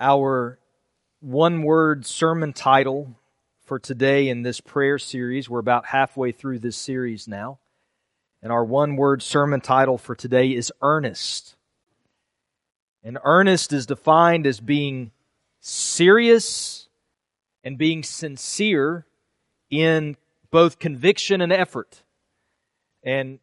Our one word sermon title for today in this prayer series, we're about halfway through this series now. And our one word sermon title for today is earnest. And earnest is defined as being serious and being sincere in both conviction and effort. And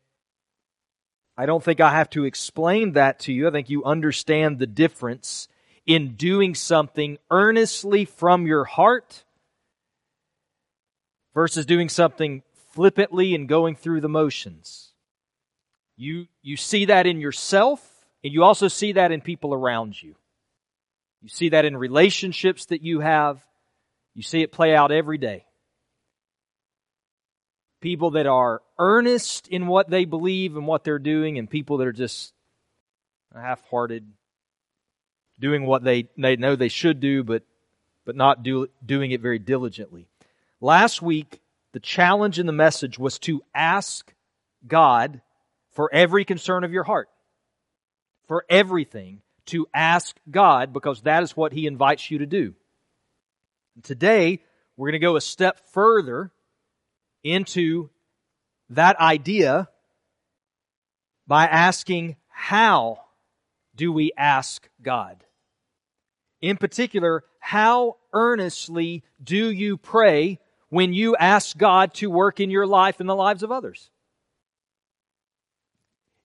I don't think I have to explain that to you. I think you understand the difference in doing something earnestly from your heart versus doing something flippantly and going through the motions. You, you see that in yourself, and you also see that in people around you. You see that in relationships that you have. You see it play out every day people that are earnest in what they believe and what they're doing, and people that are just half hearted, doing what they, they know they should do, but, but not do, doing it very diligently. Last week, the challenge in the message was to ask God for every concern of your heart, for everything, to ask God because that is what He invites you to do. Today, we're going to go a step further into that idea by asking, How do we ask God? In particular, how earnestly do you pray when you ask God to work in your life and the lives of others?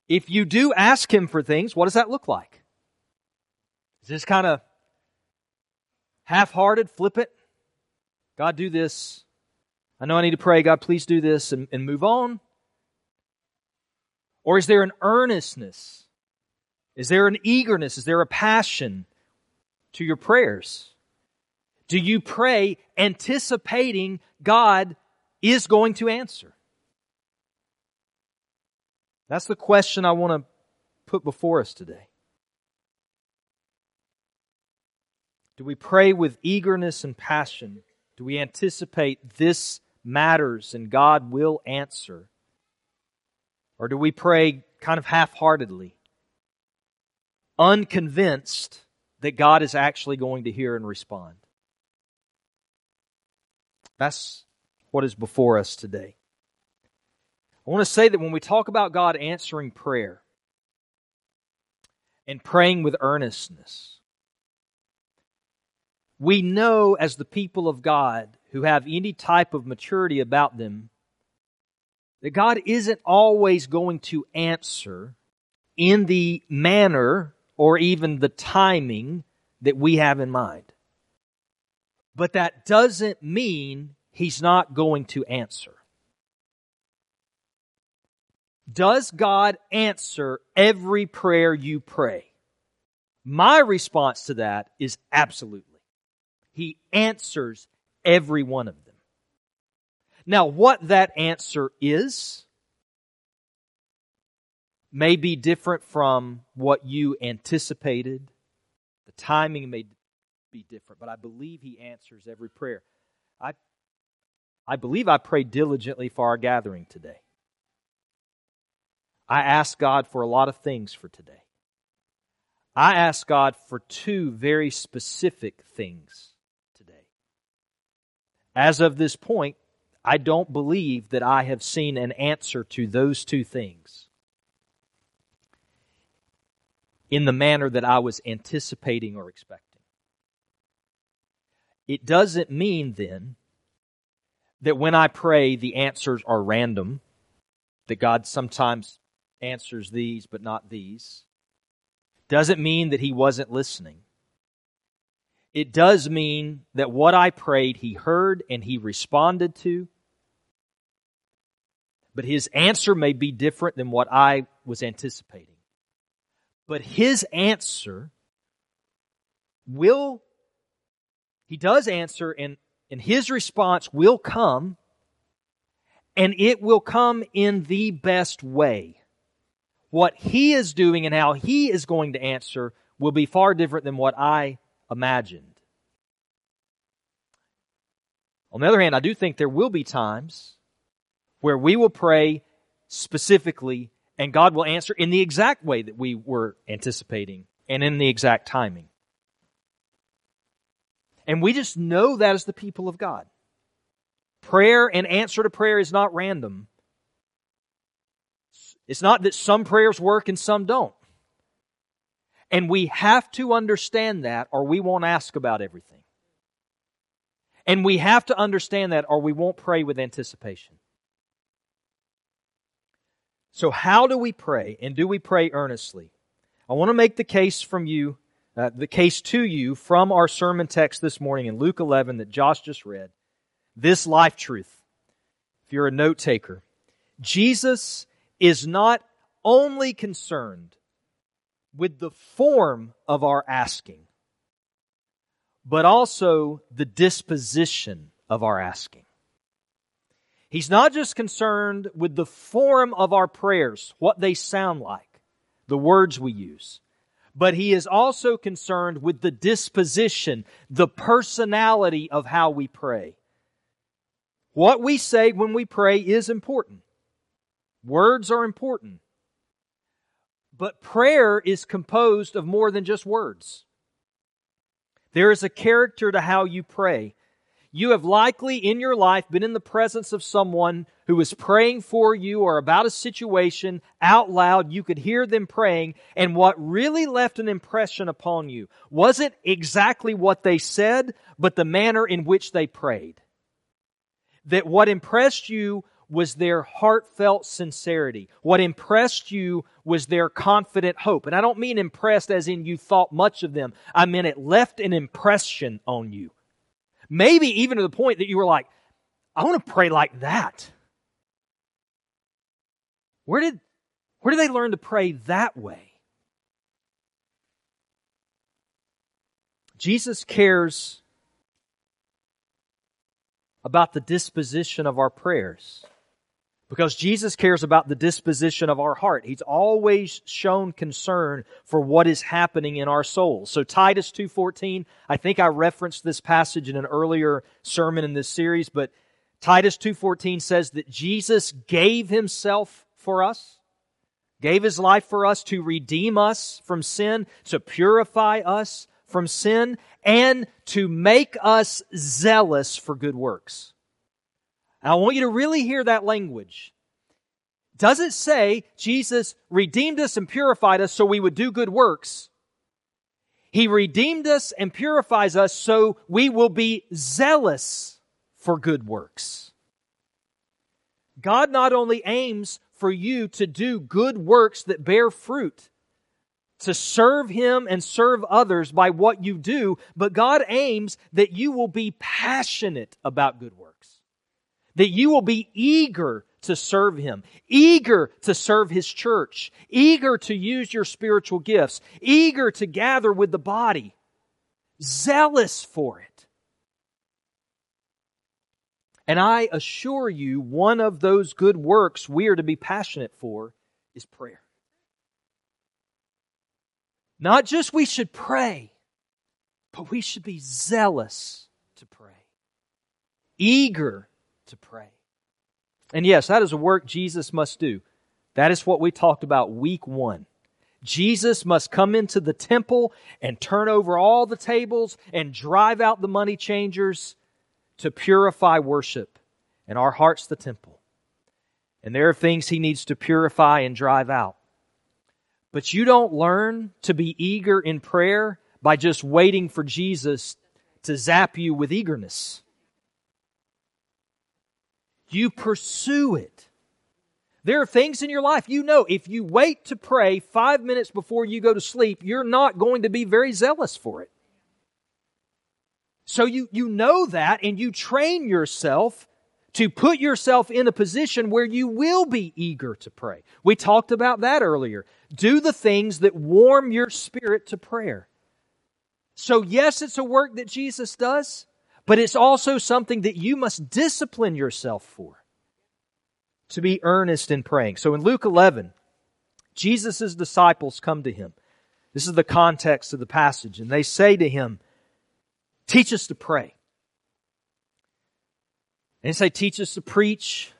If you do ask Him for things, what does that look like? Is this kind of half hearted, flippant? God, do this. I know I need to pray, God, please do this and, and move on? Or is there an earnestness? Is there an eagerness? Is there a passion to your prayers? Do you pray anticipating God is going to answer? That's the question I want to put before us today. Do we pray with eagerness and passion? Do we anticipate this matters and God will answer? Or do we pray kind of half heartedly, unconvinced that God is actually going to hear and respond? That's what is before us today. I want to say that when we talk about God answering prayer and praying with earnestness, we know as the people of God who have any type of maturity about them that God isn't always going to answer in the manner or even the timing that we have in mind. But that doesn't mean He's not going to answer. Does God answer every prayer you pray? My response to that is absolutely. He answers every one of them. Now, what that answer is may be different from what you anticipated. The timing may be different, but I believe He answers every prayer. I, I believe I prayed diligently for our gathering today. I asked God for a lot of things for today. I asked God for two very specific things today. as of this point, I don't believe that I have seen an answer to those two things in the manner that I was anticipating or expecting. It doesn't mean then that when I pray, the answers are random, that God sometimes answers these but not these. Doesn't mean that He wasn't listening it does mean that what I prayed, he heard and he responded to. But his answer may be different than what I was anticipating. But his answer will, he does answer, and, and his response will come, and it will come in the best way. What he is doing and how he is going to answer will be far different than what I imagined. On the other hand, I do think there will be times where we will pray specifically and God will answer in the exact way that we were anticipating and in the exact timing. And we just know that as the people of God. Prayer and answer to prayer is not random. It's not that some prayers work and some don't. And we have to understand that or we won't ask about everything. And we have to understand that or we won't pray with anticipation. So, how do we pray? And do we pray earnestly? I want to make the case from you, uh, the case to you from our sermon text this morning in Luke 11 that Josh just read. This life truth. If you're a note taker, Jesus is not only concerned with the form of our asking, but also the disposition of our asking. He's not just concerned with the form of our prayers, what they sound like, the words we use, but he is also concerned with the disposition, the personality of how we pray. What we say when we pray is important. Words are important. But prayer is composed of more than just words. There is a character to how you pray. You have likely in your life been in the presence of someone who was praying for you or about a situation out loud. You could hear them praying, and what really left an impression upon you wasn't exactly what they said, but the manner in which they prayed. That what impressed you was their heartfelt sincerity. What impressed you was their confident hope. And I don't mean impressed as in you thought much of them. I mean it left an impression on you. Maybe even to the point that you were like, I want to pray like that. Where did, where did they learn to pray that way? Jesus cares about the disposition of our prayers because Jesus cares about the disposition of our heart. He's always shown concern for what is happening in our souls. So Titus 2:14, I think I referenced this passage in an earlier sermon in this series, but Titus 2:14 says that Jesus gave himself for us, gave his life for us to redeem us from sin, to purify us from sin, and to make us zealous for good works. I want you to really hear that language. Does it say Jesus redeemed us and purified us so we would do good works? He redeemed us and purifies us so we will be zealous for good works. God not only aims for you to do good works that bear fruit, to serve Him and serve others by what you do, but God aims that you will be passionate about good works that you will be eager to serve Him, eager to serve His church, eager to use your spiritual gifts, eager to gather with the body, zealous for it. And I assure you, one of those good works we are to be passionate for is prayer. Not just we should pray, but we should be zealous to pray, eager to pray. And yes, that is a work Jesus must do. That is what we talked about week one. Jesus must come into the temple and turn over all the tables and drive out the money changers to purify worship. And our heart's the temple. And there are things he needs to purify and drive out. But you don't learn to be eager in prayer by just waiting for Jesus to zap you with eagerness. You pursue it. There are things in your life you know if you wait to pray five minutes before you go to sleep, you're not going to be very zealous for it. So you, you know that and you train yourself to put yourself in a position where you will be eager to pray. We talked about that earlier. Do the things that warm your spirit to prayer. So yes, it's a work that Jesus does but it's also something that you must discipline yourself for to be earnest in praying. So in Luke 11, Jesus' disciples come to him. This is the context of the passage. And they say to him, Teach us to pray. And they say, Teach us to preach.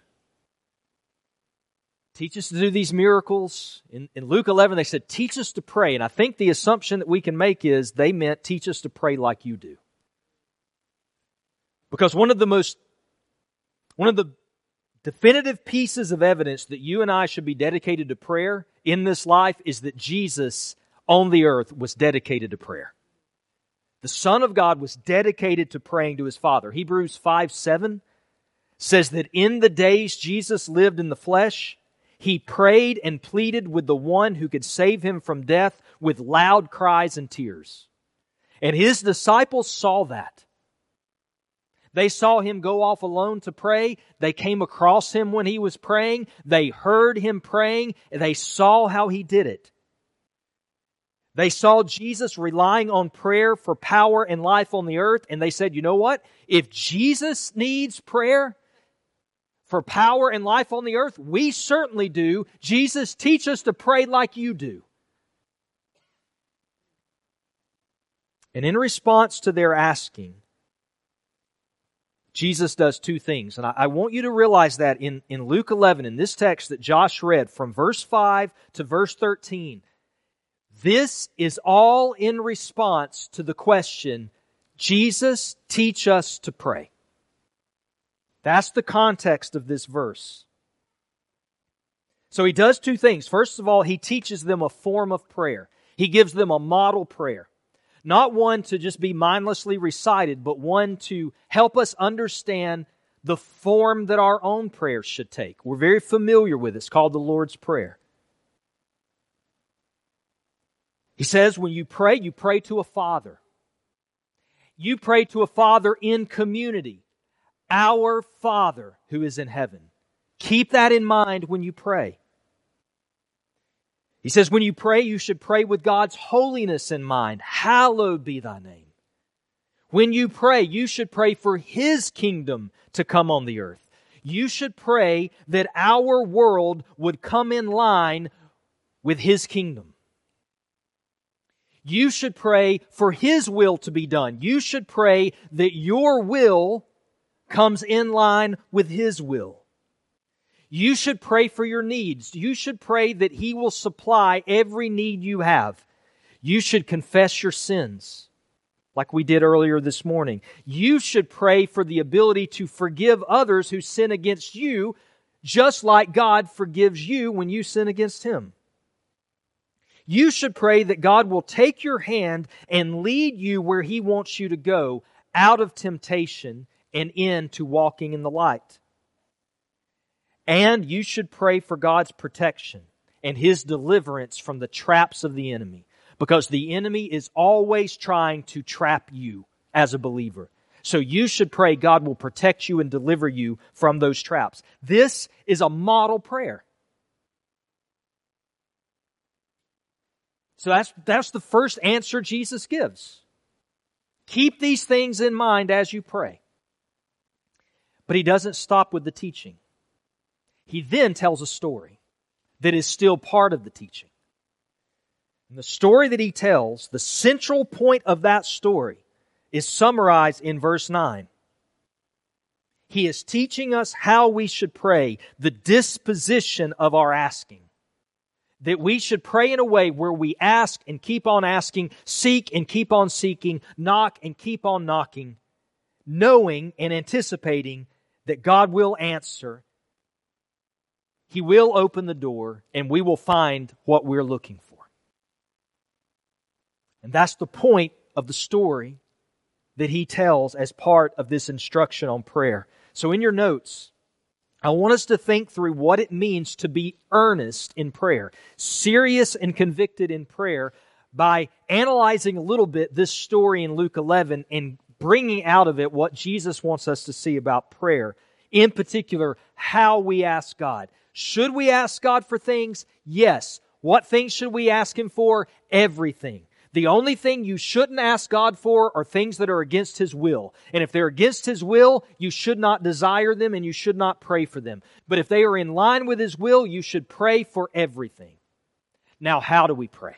Teach us to do these miracles. In, in Luke 11, they said, Teach us to pray. And I think the assumption that we can make is they meant, Teach us to pray like you do. Because one of the most, one of the definitive pieces of evidence that you and I should be dedicated to prayer in this life is that Jesus on the earth was dedicated to prayer. The Son of God was dedicated to praying to his Father. Hebrews 5 7 says that in the days Jesus lived in the flesh, he prayed and pleaded with the one who could save him from death with loud cries and tears. And his disciples saw that. They saw him go off alone to pray. They came across him when he was praying. They heard him praying. They saw how he did it. They saw Jesus relying on prayer for power and life on the earth, and they said, you know what? If Jesus needs prayer for power and life on the earth, we certainly do. Jesus, teach us to pray like you do. And in response to their asking, Jesus does two things. And I, I, want you to realize that in, in Luke 11, in this text that Josh read, from verse 5 to verse 13, this is all in response to the question, Jesus, teach us to pray. That's the context of this verse. So he does two things. First of all, he teaches them a form of prayer. He gives them a model prayer. Not one to just be mindlessly recited, but one to help us understand the form that our own prayers should take. We're very familiar with it. It's called the Lord's Prayer. He says, when you pray, you pray to a father. You pray to a father in community. Our Father who is in heaven. Keep that in mind when you pray. He says, when you pray, you should pray with God's holiness in mind. Hallowed be thy name. When you pray, you should pray for His kingdom to come on the earth. You should pray that our world would come in line with His kingdom. You should pray for His will to be done. You should pray that your will comes in line with His will. You should pray for your needs. You should pray that He will supply every need you have. You should confess your sins, like we did earlier this morning. You should pray for the ability to forgive others who sin against you, just like God forgives you when you sin against Him you should pray that God will take your hand and lead you where He wants you to go out of temptation and into walking in the light. And you should pray for God's protection and His deliverance from the traps of the enemy because the enemy is always trying to trap you as a believer. So you should pray God will protect you and deliver you from those traps. This is a model prayer. So that's, that's the first answer Jesus gives. Keep these things in mind as you pray. But he doesn't stop with the teaching. He then tells a story that is still part of the teaching. And the story that he tells, the central point of that story, is summarized in verse 9. He is teaching us how we should pray, the disposition of our asking that we should pray in a way where we ask and keep on asking, seek and keep on seeking, knock and keep on knocking, knowing and anticipating that God will answer. He will open the door and we will find what we're looking for. And that's the point of the story that he tells as part of this instruction on prayer. So in your notes, I want us to think through what it means to be earnest in prayer, serious and convicted in prayer by analyzing a little bit this story in Luke 11 and bringing out of it what Jesus wants us to see about prayer. In particular, how we ask God. Should we ask God for things? Yes. What things should we ask Him for? Everything. The only thing you shouldn't ask God for are things that are against His will. And if they're against His will, you should not desire them and you should not pray for them. But if they are in line with His will, you should pray for everything. Now, how do we pray?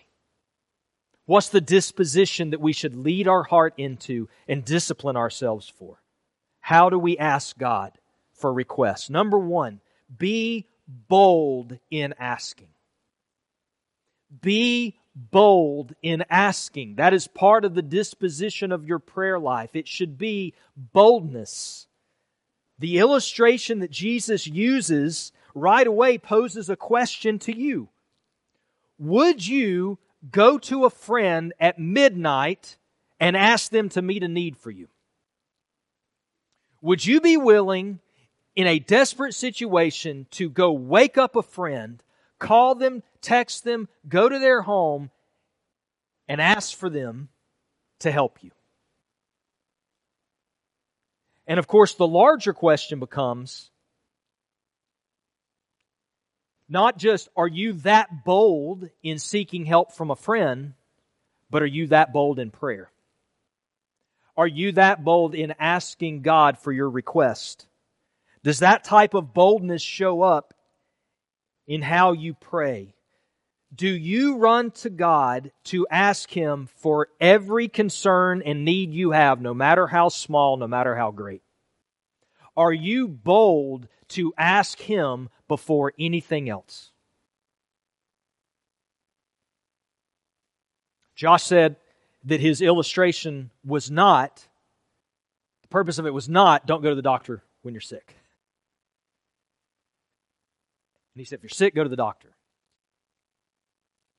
What's the disposition that we should lead our heart into and discipline ourselves for? How do we ask God for requests? Number one, be bold in asking. Be bold in asking. That is part of the disposition of your prayer life. It should be boldness. The illustration that Jesus uses right away poses a question to you. Would you go to a friend at midnight and ask them to meet a need for you? Would you be willing in a desperate situation to go wake up a friend, call them, text them, go to their home, and ask for them to help you? And of course, the larger question becomes not just are you that bold in seeking help from a friend, but are you that bold in prayer? Are you that bold in asking God for your request? Does that type of boldness show up in how you pray? Do you run to God to ask Him for every concern and need you have, no matter how small, no matter how great? Are you bold to ask Him before anything else? Josh said that his illustration was not, the purpose of it was not, don't go to the doctor when you're sick. And he said, if you're sick, go to the doctor.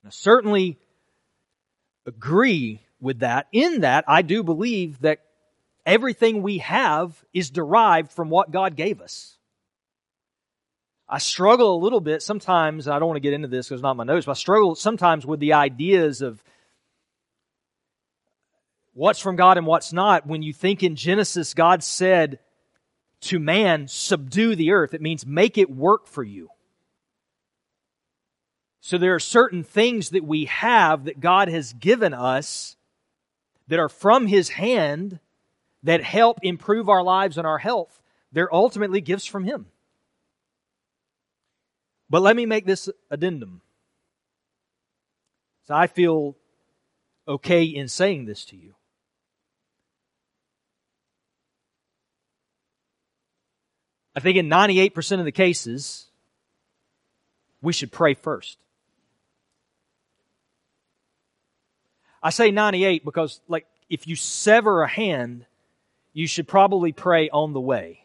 I certainly agree with that. In that, I do believe that everything we have is derived from what God gave us. I struggle a little bit sometimes, and I don't want to get into this because it's not my notes, but I struggle sometimes with the ideas of what's from God and what's not. When you think in Genesis, God said to man, subdue the earth. It means make it work for you. So there are certain things that we have that God has given us that are from His hand that help improve our lives and our health. They're ultimately gifts from Him. But let me make this addendum. So I feel okay in saying this to you. I think in 98% of the cases, we should pray first. I say 98 because, like, if you sever a hand, you should probably pray on the way.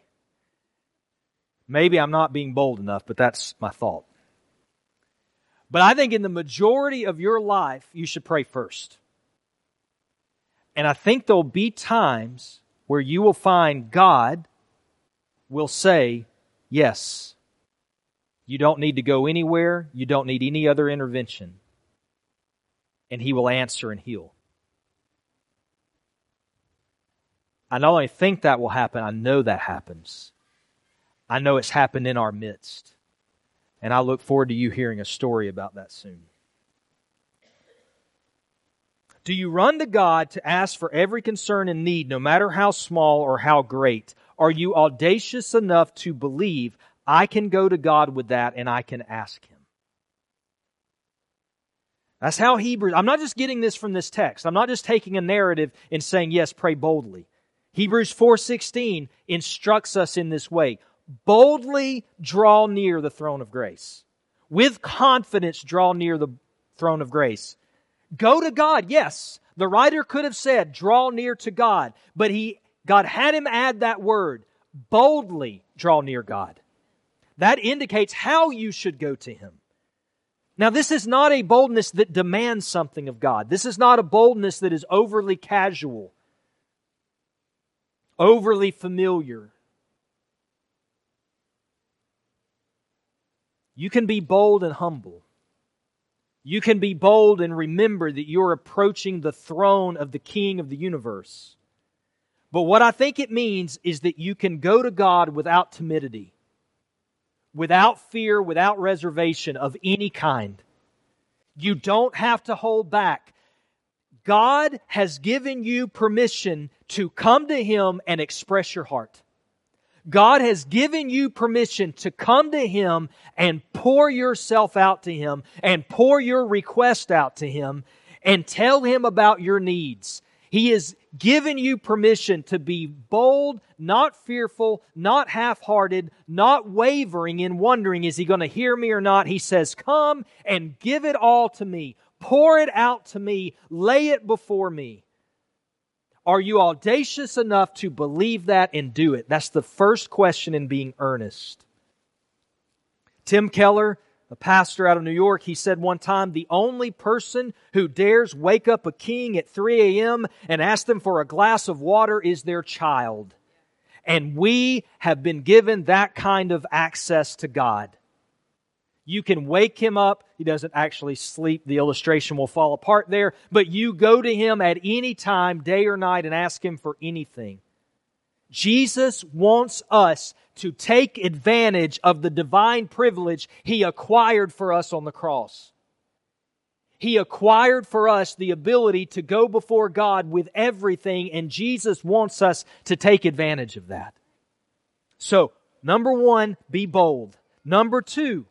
Maybe I'm not being bold enough, but that's my thought. But I think in the majority of your life, you should pray first. And I think there'll be times where you will find God will say, Yes, you don't need to go anywhere, you don't need any other intervention and he will answer and heal. I not only think that will happen, I know that happens. I know it's happened in our midst. And I look forward to you hearing a story about that soon. Do you run to God to ask for every concern and need, no matter how small or how great? Are you audacious enough to believe I can go to God with that and I can ask Him? That's how Hebrews, I'm not just getting this from this text. I'm not just taking a narrative and saying, yes, pray boldly. Hebrews 4.16 instructs us in this way. Boldly draw near the throne of grace. With confidence draw near the throne of grace. Go to God, yes. The writer could have said, draw near to God, but he, God had him add that word, boldly draw near God. That indicates how you should go to him. Now, this is not a boldness that demands something of God. This is not a boldness that is overly casual, overly familiar. You can be bold and humble. You can be bold and remember that you're approaching the throne of the King of the universe. But what I think it means is that you can go to God without timidity without fear, without reservation of any kind. You don't have to hold back. God has given you permission to come to Him and express your heart. God has given you permission to come to Him and pour yourself out to Him and pour your request out to Him and tell Him about your needs. He has given you permission to be bold, not fearful, not half hearted, not wavering in wondering, is he going to hear me or not? He says, Come and give it all to me. Pour it out to me. Lay it before me. Are you audacious enough to believe that and do it? That's the first question in being earnest. Tim Keller, a pastor out of New York, he said one time, the only person who dares wake up a king at 3 a.m. and ask them for a glass of water is their child. And we have been given that kind of access to God. You can wake him up. He doesn't actually sleep. The illustration will fall apart there. But you go to him at any time, day or night, and ask him for anything. Jesus wants us to take advantage of the divine privilege he acquired for us on the cross. He acquired for us the ability to go before God with everything, and Jesus wants us to take advantage of that. So, number one, be bold. Number two,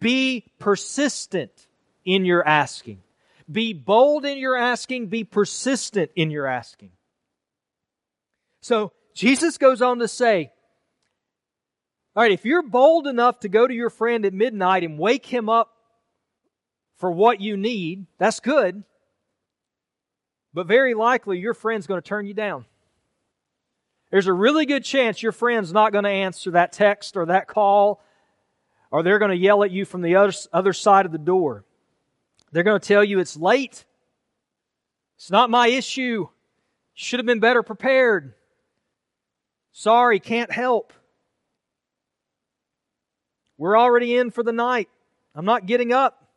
be persistent in your asking. Be bold in your asking, be persistent in your asking. So, Jesus goes on to say, all right, if you're bold enough to go to your friend at midnight and wake him up for what you need, that's good. But very likely your friend's going to turn you down. There's a really good chance your friend's not going to answer that text or that call or they're going to yell at you from the other, other side of the door. They're going to tell you it's late. It's not my issue. Should have been better prepared. Sorry, can't help. We're already in for the night. I'm not getting up.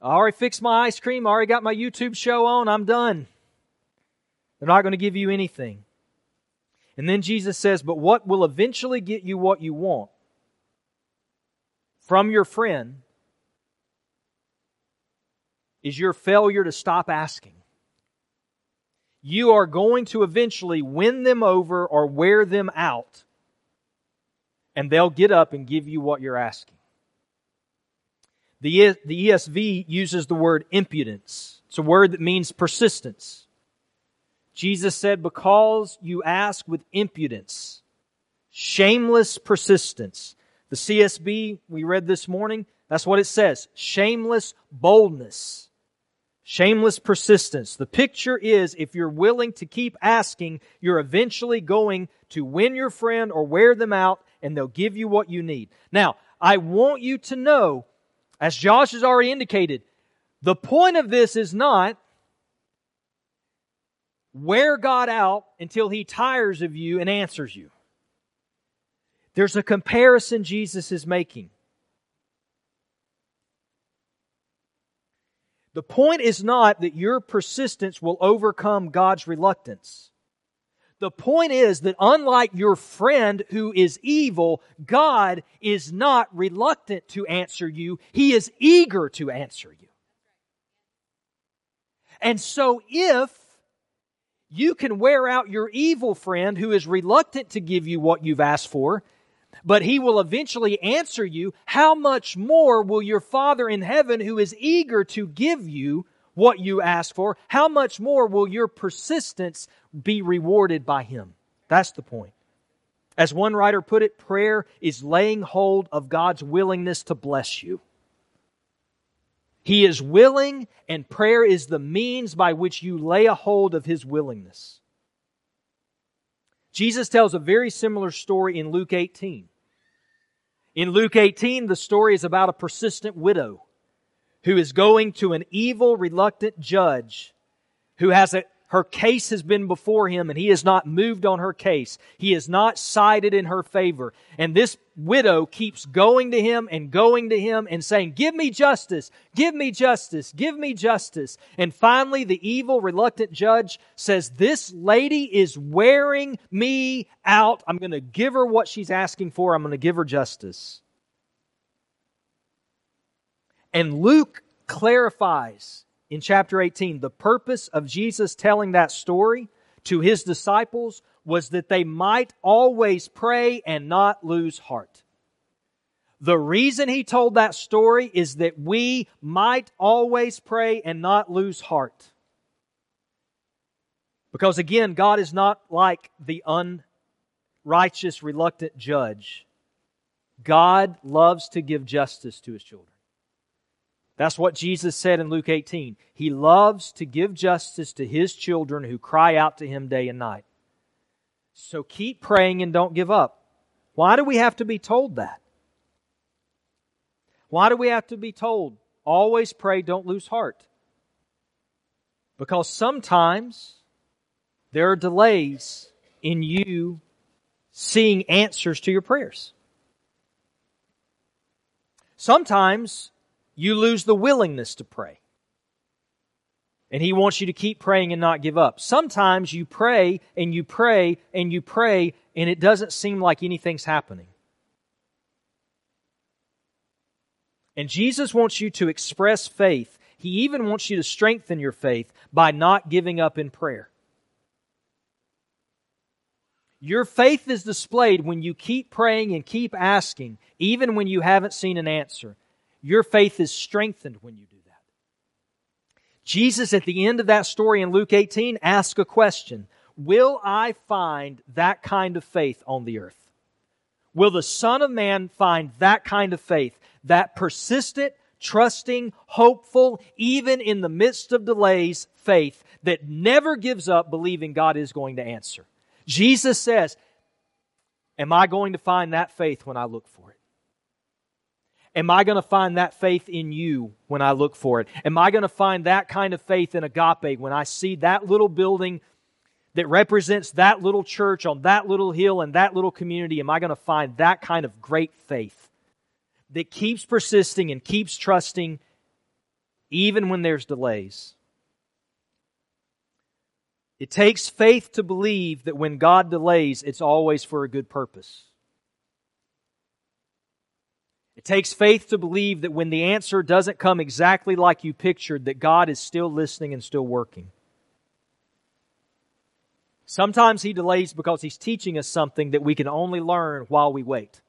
I already fixed my ice cream. I already got my YouTube show on. I'm done. They're not going to give you anything. And then Jesus says, But what will eventually get you what you want from your friend is your failure to stop asking. You are going to eventually win them over or wear them out, and they'll get up and give you what you're asking. The, the ESV uses the word impudence. It's a word that means persistence. Jesus said, Because you ask with impudence, shameless persistence. The CSB we read this morning, that's what it says. Shameless boldness. Shameless persistence. The picture is if you're willing to keep asking, you're eventually going to win your friend or wear them out and they'll give you what you need. Now, I want you to know, as Josh has already indicated, the point of this is not wear God out until he tires of you and answers you. There's a comparison Jesus is making. The point is not that your persistence will overcome God's reluctance. The point is that unlike your friend who is evil, God is not reluctant to answer you. He is eager to answer you. And so if you can wear out your evil friend who is reluctant to give you what you've asked for, but he will eventually answer you, how much more will your Father in heaven, who is eager to give you what you ask for, how much more will your persistence be rewarded by him? That's the point. As one writer put it, prayer is laying hold of God's willingness to bless you. He is willing, and prayer is the means by which you lay a hold of His willingness. Jesus tells a very similar story in Luke 18. In Luke 18, the story is about a persistent widow who is going to an evil, reluctant judge who has a, her case has been before him and he has not moved on her case. He has not sided in her favor. And this widow keeps going to him and going to him and saying, give me justice, give me justice, give me justice. And finally, the evil, reluctant judge says, this lady is wearing me out. I'm going to give her what she's asking for. I'm going to give her justice. And Luke clarifies in chapter 18, the purpose of Jesus telling that story to his disciples was that they might always pray and not lose heart. The reason he told that story is that we might always pray and not lose heart. Because again, God is not like the unrighteous, reluctant judge. God loves to give justice to his children. That's what Jesus said in Luke 18. He loves to give justice to his children who cry out to him day and night. So keep praying and don't give up. Why do we have to be told that? Why do we have to be told, always pray, don't lose heart? Because sometimes there are delays in you seeing answers to your prayers. Sometimes you lose the willingness to pray. And He wants you to keep praying and not give up. Sometimes you pray and you pray and you pray and it doesn't seem like anything's happening. And Jesus wants you to express faith. He even wants you to strengthen your faith by not giving up in prayer. Your faith is displayed when you keep praying and keep asking, even when you haven't seen an answer. Your faith is strengthened when you do that. Jesus, at the end of that story in Luke 18, asks a question Will I find that kind of faith on the earth? Will the Son of Man find that kind of faith, that persistent, trusting, hopeful, even in the midst of delays, faith that never gives up believing God is going to answer? Jesus says, Am I going to find that faith when I look for it? Am I going to find that faith in you when I look for it? Am I going to find that kind of faith in agape when I see that little building that represents that little church on that little hill and that little community? Am I going to find that kind of great faith that keeps persisting and keeps trusting even when there's delays? It takes faith to believe that when God delays, it's always for a good purpose. It takes faith to believe that when the answer doesn't come exactly like you pictured, that God is still listening and still working. Sometimes He delays because He's teaching us something that we can only learn while we wait.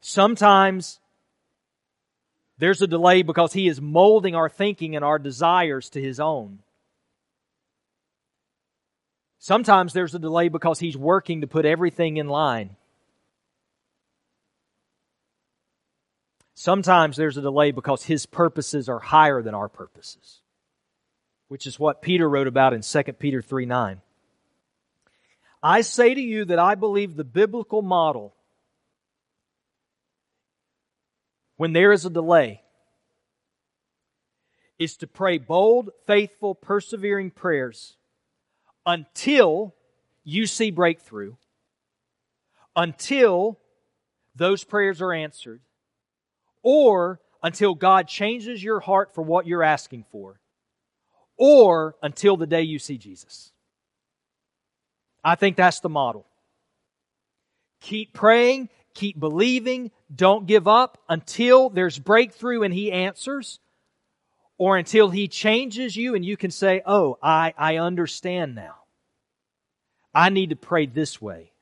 Sometimes there's a delay because He is molding our thinking and our desires to His own. Sometimes there's a delay because he's working to put everything in line. Sometimes there's a delay because his purposes are higher than our purposes, which is what Peter wrote about in 2 Peter 3 9. I say to you that I believe the biblical model, when there is a delay, is to pray bold, faithful, persevering prayers until you see breakthrough, until those prayers are answered, or until God changes your heart for what you're asking for, or until the day you see Jesus. I think that's the model. Keep praying, keep believing, don't give up until there's breakthrough and He answers, or until He changes you and you can say, Oh, I, I understand now. I need to pray this way.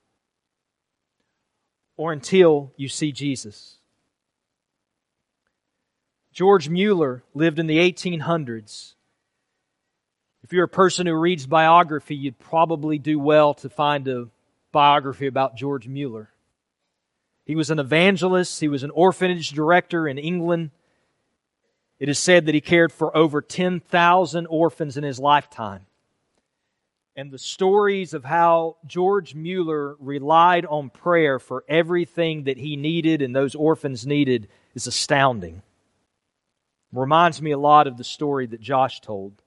Or until you see Jesus. George Mueller lived in the 1800s. If you're a person who reads biography, you'd probably do well to find a biography about George Mueller. He was an evangelist, he was an orphanage director in England. It is said that he cared for over 10,000 orphans in his lifetime. And the stories of how George Mueller relied on prayer for everything that he needed and those orphans needed is astounding. Reminds me a lot of the story that Josh told.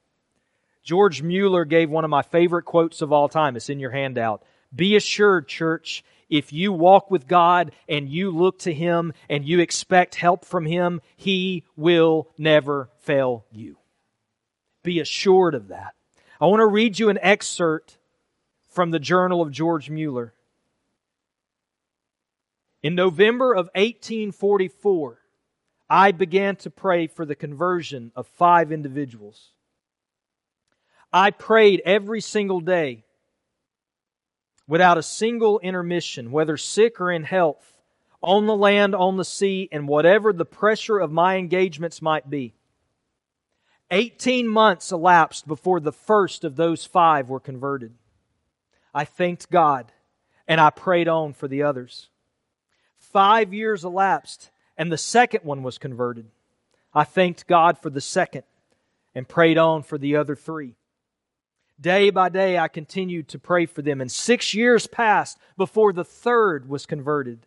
George Mueller gave one of my favorite quotes of all time. It's in your handout. Be assured, church, if you walk with God and you look to Him and you expect help from Him, He will never fail you. Be assured of that. I want to read you an excerpt from the journal of George Mueller. In November of 1844, I began to pray for the conversion of five individuals. I prayed every single day without a single intermission, whether sick or in health, on the land, on the sea, and whatever the pressure of my engagements might be. 18 months elapsed before the first of those five were converted. I thanked God and I prayed on for the others. Five years elapsed and the second one was converted. I thanked God for the second and prayed on for the other three. Day by day, I continued to pray for them, and six years passed before the third was converted.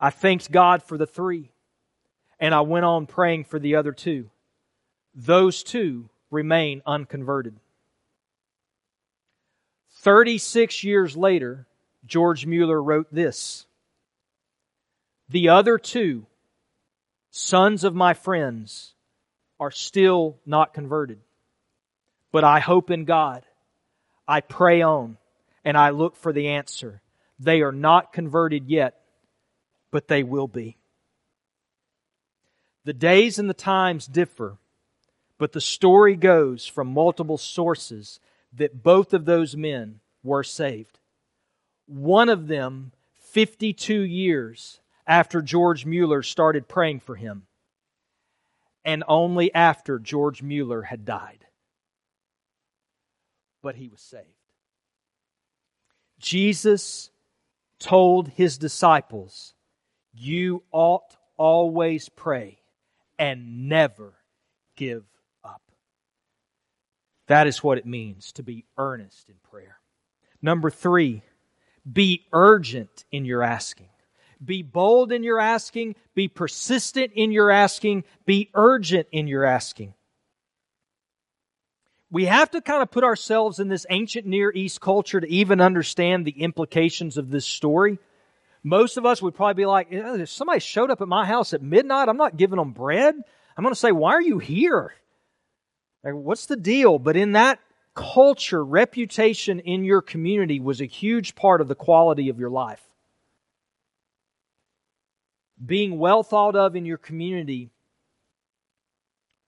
I thanked God for the three, and I went on praying for the other two. Those two remain unconverted. 36 years later, George Mueller wrote this The other two, sons of my friends, are still not converted. But I hope in God. I pray on and I look for the answer. They are not converted yet, but they will be. The days and the times differ, but the story goes from multiple sources that both of those men were saved. One of them 52 years after George Mueller started praying for him, and only after George Mueller had died but he was saved. Jesus told his disciples, You ought always pray and never give up. That is what it means to be earnest in prayer. Number three, be urgent in your asking. Be bold in your asking. Be persistent in your asking. Be urgent in your asking we have to kind of put ourselves in this ancient Near East culture to even understand the implications of this story. Most of us would probably be like, if somebody showed up at my house at midnight, I'm not giving them bread. I'm going to say, why are you here? Like, what's the deal? But in that culture, reputation in your community was a huge part of the quality of your life. Being well thought of in your community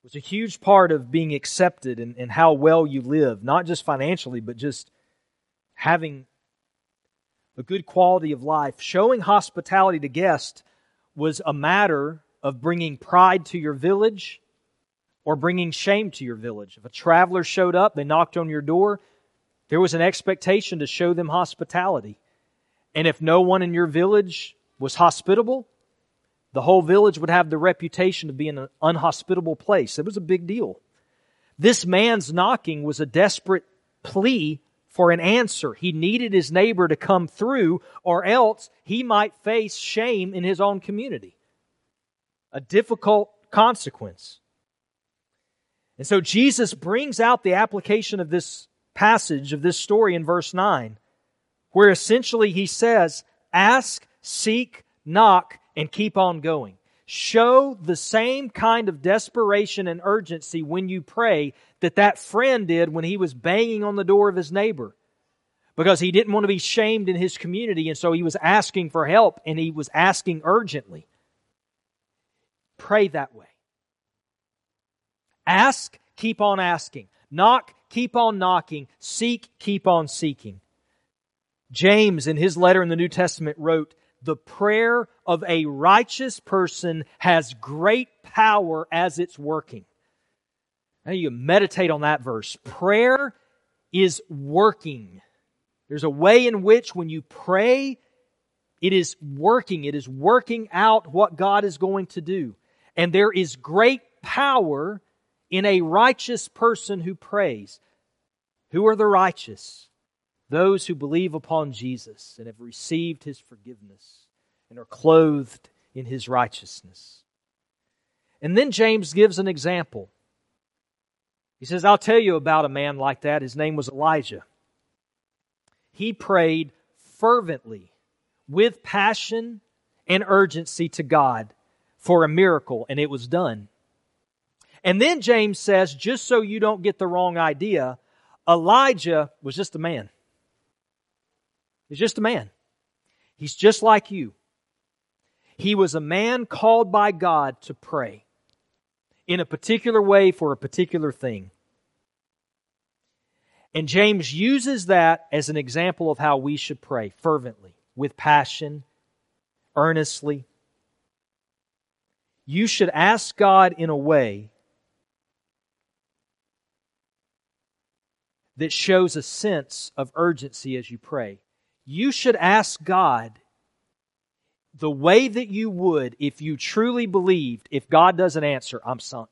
was a huge part of being accepted and, and how well you live, not just financially, but just having a good quality of life. Showing hospitality to guests was a matter of bringing pride to your village or bringing shame to your village. If a traveler showed up, they knocked on your door, there was an expectation to show them hospitality. And if no one in your village was hospitable, the whole village would have the reputation of being an unhospitable place. It was a big deal. This man's knocking was a desperate plea for an answer. He needed his neighbor to come through, or else he might face shame in his own community. A difficult consequence. And so Jesus brings out the application of this passage, of this story in verse 9, where essentially he says, Ask, seek, knock, and keep on going. Show the same kind of desperation and urgency when you pray that that friend did when he was banging on the door of his neighbor. Because he didn't want to be shamed in his community, and so he was asking for help and he was asking urgently. Pray that way. Ask, keep on asking. Knock, keep on knocking. Seek, keep on seeking. James, in his letter in the New Testament, wrote, the prayer of a righteous person has great power as it's working. Now you meditate on that verse. Prayer is working. There's a way in which when you pray, it is working. It is working out what God is going to do. And there is great power in a righteous person who prays. Who are the righteous? Those who believe upon Jesus and have received his forgiveness and are clothed in his righteousness. And then James gives an example. He says, I'll tell you about a man like that. His name was Elijah. He prayed fervently, with passion and urgency to God for a miracle, and it was done. And then James says, just so you don't get the wrong idea, Elijah was just a man. He's just a man. He's just like you. He was a man called by God to pray in a particular way for a particular thing. And James uses that as an example of how we should pray fervently, with passion, earnestly. You should ask God in a way that shows a sense of urgency as you pray you should ask God the way that you would if you truly believed if God doesn't answer, I'm sunk.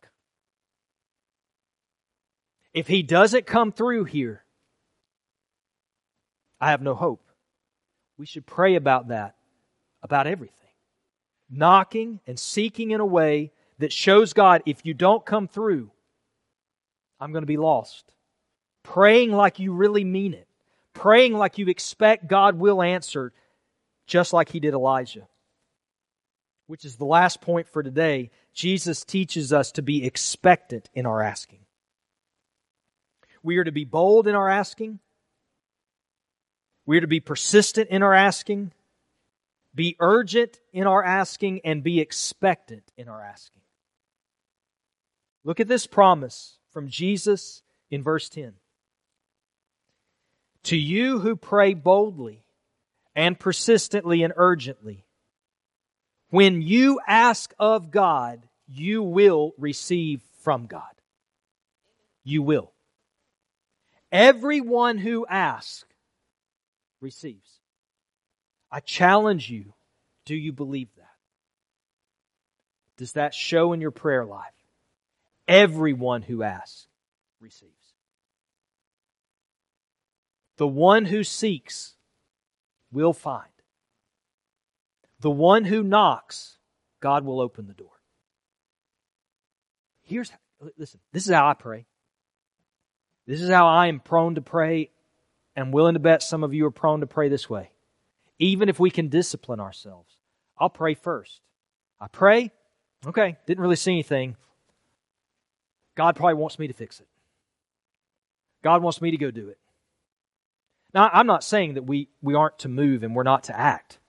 If He doesn't come through here, I have no hope. We should pray about that, about everything. Knocking and seeking in a way that shows God, if you don't come through, I'm going to be lost. Praying like you really mean it. Praying like you expect God will answer, just like He did Elijah. Which is the last point for today. Jesus teaches us to be expectant in our asking. We are to be bold in our asking. We are to be persistent in our asking, be urgent in our asking, and be expectant in our asking. Look at this promise from Jesus in verse 10. To you who pray boldly and persistently and urgently, when you ask of God, you will receive from God. You will. Everyone who asks receives. I challenge you do you believe that? Does that show in your prayer life? Everyone who asks receives. The one who seeks will find. The one who knocks, God will open the door. Here's, listen, this is how I pray. This is how I am prone to pray and willing to bet some of you are prone to pray this way. Even if we can discipline ourselves, I'll pray first. I pray, okay, didn't really see anything. God probably wants me to fix it. God wants me to go do it. Now, I'm not saying that we, we aren't to move and we're not to act.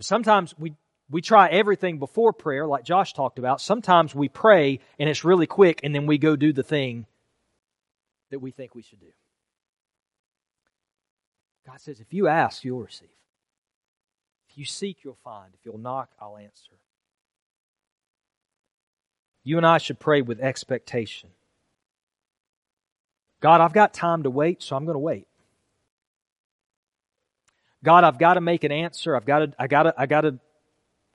Sometimes we, we try everything before prayer, like Josh talked about. Sometimes we pray and it's really quick, and then we go do the thing that we think we should do. God says, if you ask, you'll receive. If you seek, you'll find. If you'll knock, I'll answer. You and I should pray with expectation. God, I've got time to wait, so I'm going to wait. God, I've got to make an answer. I've got to, I got to, I got to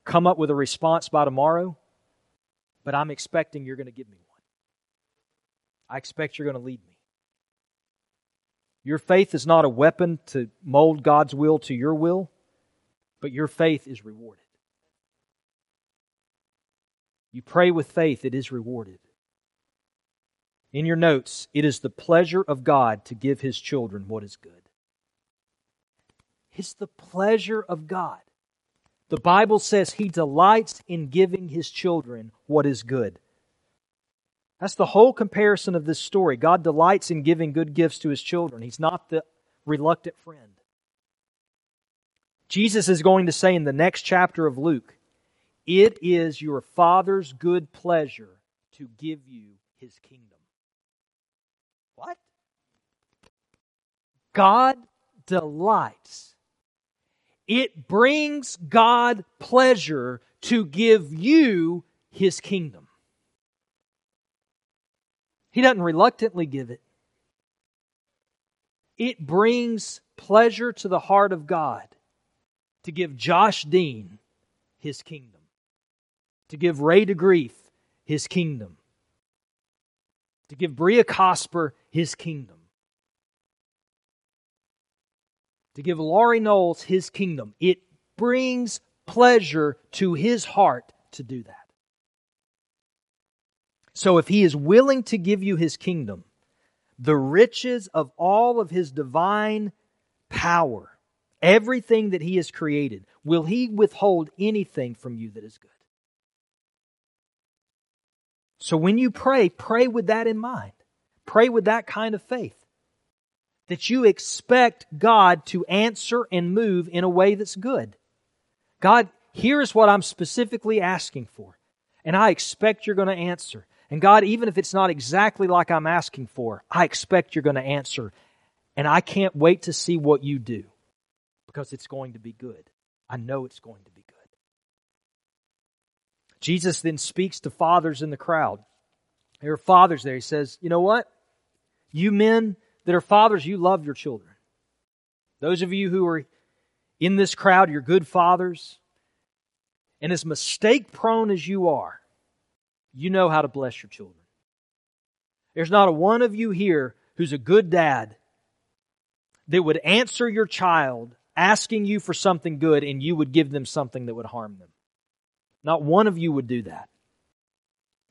come up with a response by tomorrow, but I'm expecting you're going to give me one. I expect you're going to lead me. Your faith is not a weapon to mold God's will to your will, but your faith is rewarded. You pray with faith, it is rewarded. In your notes, it is the pleasure of God to give his children what is good. It's the pleasure of God. The Bible says he delights in giving his children what is good. That's the whole comparison of this story. God delights in giving good gifts to his children. He's not the reluctant friend. Jesus is going to say in the next chapter of Luke, It is your Father's good pleasure to give you his kingdom. What? God delights. It brings God pleasure to give you his kingdom. He doesn't reluctantly give it. It brings pleasure to the heart of God to give Josh Dean his kingdom, to give Ray DeGrief his kingdom, to give Bria Cosper his kingdom, to give Laurie Knowles his kingdom. It brings pleasure to his heart to do that. So if he is willing to give you his kingdom, the riches of all of his divine power, everything that he has created, will he withhold anything from you that is good? So when you pray, pray with that in mind. Pray with that kind of faith. That you expect God to answer and move in a way that's good. God, here's what I'm specifically asking for. And I expect you're going to answer. And God, even if it's not exactly like I'm asking for, I expect you're going to answer. And I can't wait to see what you do because it's going to be good. I know it's going to be good. Jesus then speaks to fathers in the crowd. There are fathers there. He says, You know what? You men that are fathers, you love your children. Those of you who are in this crowd, you're good fathers. And as mistake prone as you are, you know how to bless your children. There's not a one of you here who's a good dad that would answer your child asking you for something good and you would give them something that would harm them. Not one of you would do that.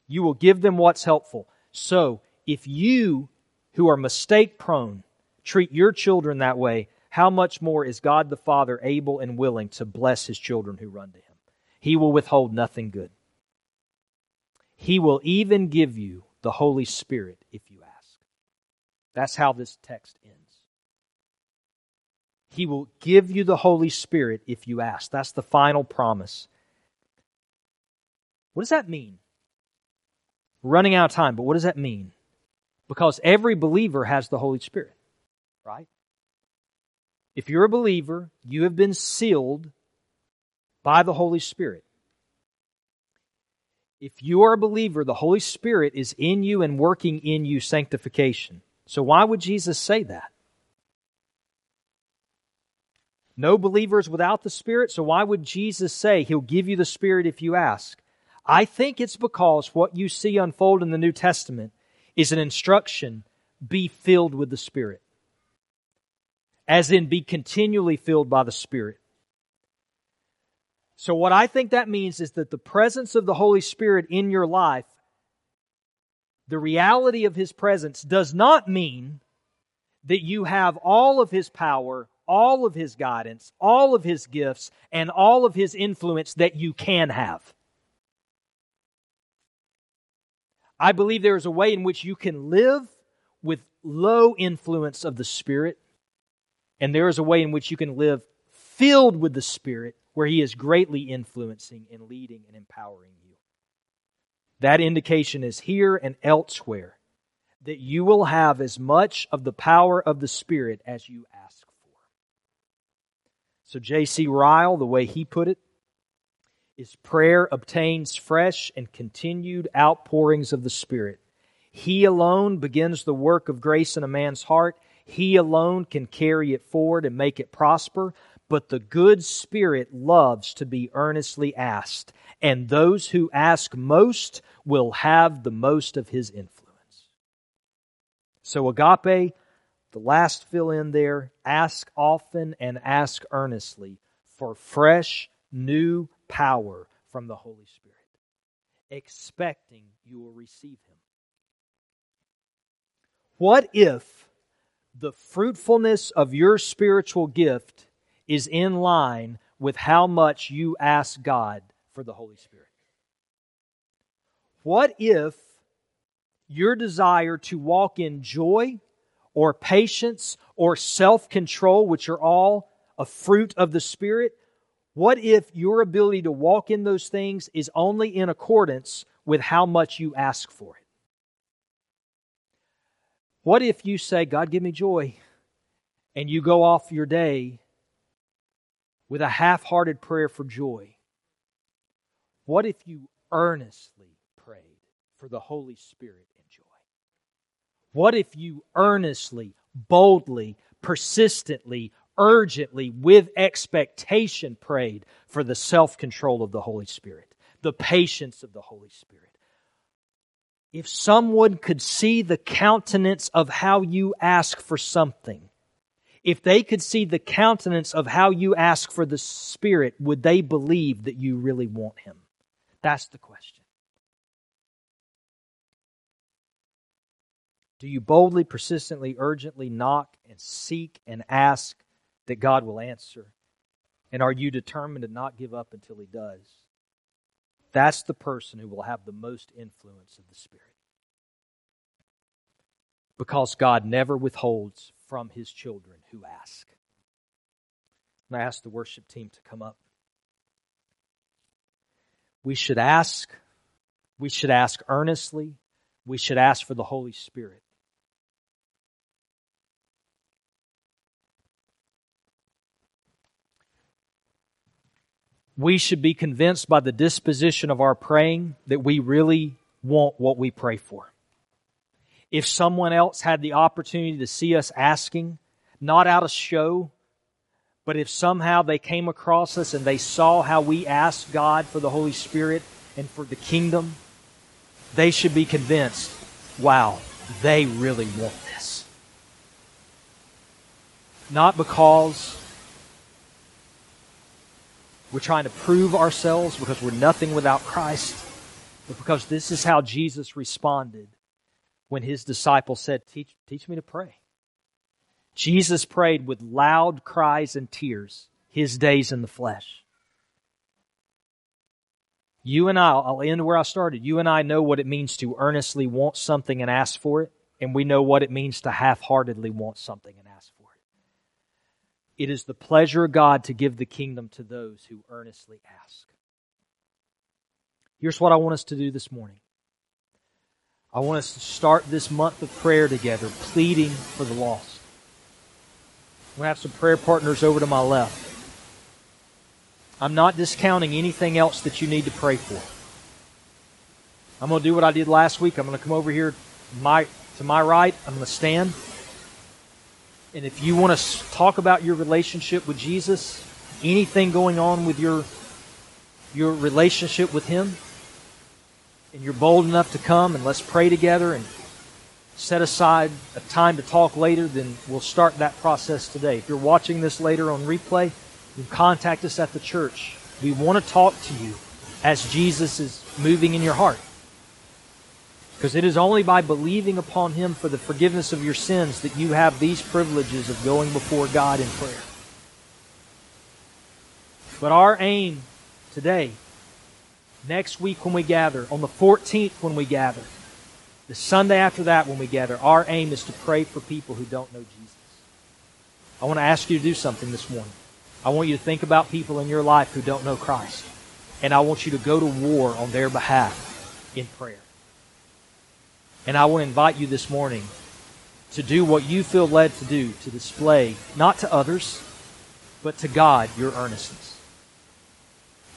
You will give them what's helpful. So, if you, who are mistake prone, treat your children that way, how much more is God the Father able and willing to bless his children who run to him? He will withhold nothing good. He will even give you the Holy Spirit if you ask. That's how this text ends. He will give you the Holy Spirit if you ask. That's the final promise. What does that mean? Running out of time, but what does that mean? Because every believer has the Holy Spirit, right? If you're a believer, you have been sealed by the Holy Spirit. If you are a believer, the Holy Spirit is in you and working in you sanctification. So, why would Jesus say that? No believers without the Spirit, so why would Jesus say He'll give you the Spirit if you ask? I think it's because what you see unfold in the New Testament is an instruction be filled with the Spirit. As in, be continually filled by the Spirit. So, what I think that means is that the presence of the Holy Spirit in your life, the reality of His presence, does not mean that you have all of His power, all of His guidance, all of His gifts, and all of His influence that you can have. I believe there is a way in which you can live with low influence of the Spirit, and there is a way in which you can live filled with the Spirit, where He is greatly influencing and leading and empowering you. That indication is here and elsewhere that you will have as much of the power of the Spirit as you ask for. So, J.C. Ryle, the way he put it, is prayer obtains fresh and continued outpourings of the Spirit. He alone begins the work of grace in a man's heart. He alone can carry it forward and make it prosper. But the good Spirit loves to be earnestly asked, and those who ask most will have the most of His influence. So, agape, the last fill in there, ask often and ask earnestly for fresh, new power from the Holy Spirit, expecting you will receive Him. What if the fruitfulness of your spiritual gift is in line with how much you ask God for the Holy Spirit? What if your desire to walk in joy or patience or self control, which are all a fruit of the Spirit, what if your ability to walk in those things is only in accordance with how much you ask for it? What if you say, God, give me joy, and you go off your day with a half hearted prayer for joy? What if you earnestly prayed for the Holy Spirit and joy? What if you earnestly, boldly, persistently, urgently, with expectation, prayed for the self control of the Holy Spirit, the patience of the Holy Spirit. If someone could see the countenance of how you ask for something, if they could see the countenance of how you ask for the Spirit, would they believe that you really want Him? That's the question. Do you boldly, persistently, urgently knock and seek and ask that God will answer? And are you determined to not give up until He does? That's the person who will have the most influence of the Spirit. Because God never withholds from His children who ask. And I ask the worship team to come up. We should ask. We should ask earnestly. We should ask for the Holy Spirit. We should be convinced by the disposition of our praying that we really want what we pray for. If someone else had the opportunity to see us asking, not out of show, But if somehow they came across us and they saw how we asked God for the Holy Spirit and for the kingdom, they should be convinced wow, they really want this. Not because we're trying to prove ourselves, because we're nothing without Christ, but because this is how Jesus responded when his disciples said, Teach, teach me to pray. Jesus prayed with loud cries and tears his days in the flesh. You and I, I'll end where I started. You and I know what it means to earnestly want something and ask for it, and we know what it means to half heartedly want something and ask for it. Is the pleasure of God to give the kingdom to those who earnestly ask. Here's what I want us to do this morning I want us to start this month of prayer together, pleading for the lost. We have some prayer partners over to my left. I'm not discounting anything else that you need to pray for. I'm going to do what I did last week. I'm going to come over here my, to my right. I'm going to stand. And if you want to talk about your relationship with Jesus, anything going on with your, your relationship with Him, and you're bold enough to come and let's pray together and set aside a time to talk later, then we'll start that process today. If you're watching this later on replay, you contact us at the church. We want to talk to you as Jesus is moving in your heart. Because it is only by believing upon Him for the forgiveness of your sins that you have these privileges of going before God in prayer. But our aim today, next week when we gather, on the 14th when we gather, the Sunday after that, when we gather, our aim is to pray for people who don't know Jesus. I want to ask you to do something this morning. I want you to think about people in your life who don't know Christ. And I want you to go to war on their behalf in prayer. And I want to invite you this morning to do what you feel led to do, to display, not to others, but to God, your earnestness.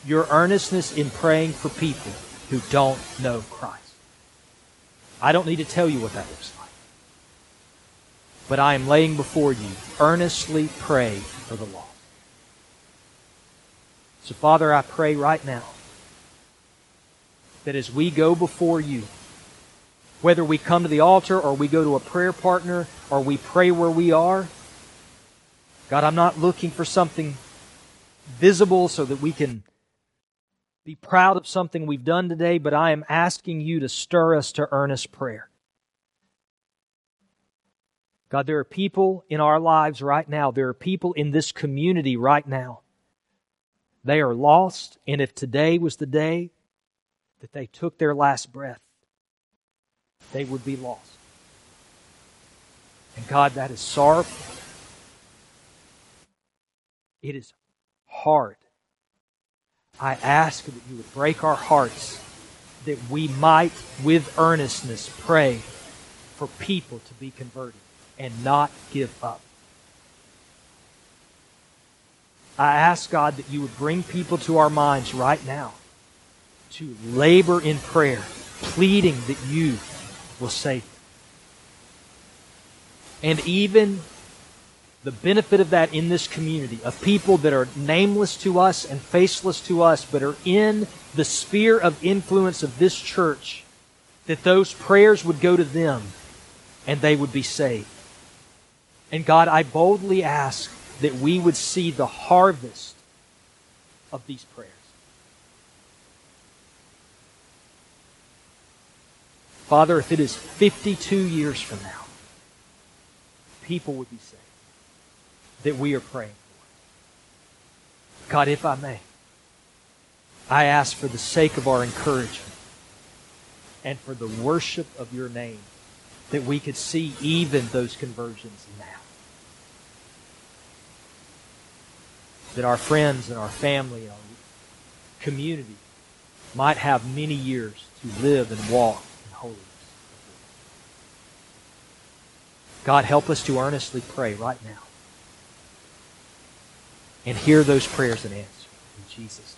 Your earnestness in praying for people who don't know Christ. I don't need to tell you what that looks like. But I am laying before you, earnestly pray for the lost. So, Father, I pray right now that as we go before you, whether we come to the altar or we go to a prayer partner or we pray where we are, God, I'm not looking for something visible so that we can be proud of something we've done today, but I am asking you to stir us to earnest prayer. God, there are people in our lives right now, there are people in this community right now. They are lost, and if today was the day that they took their last breath, they would be lost. And God, that is sorrowful. It is hard. I ask that you would break our hearts that we might, with earnestness, pray for people to be converted and not give up. I ask God that you would bring people to our minds right now to labor in prayer, pleading that you will save. And even the benefit of that in this community of people that are nameless to us and faceless to us, but are in the sphere of influence of this church, that those prayers would go to them and they would be saved. And God, I boldly ask that we would see the harvest of these prayers. Father, if it is 52 years from now, people would be saved that we are praying for. God, if I may, I ask for the sake of our encouragement and for the worship of your name that we could see even those conversions now. That our friends and our family and our community might have many years to live and walk holiness. God, help us to earnestly pray right now and hear those prayers and answer. In Jesus'.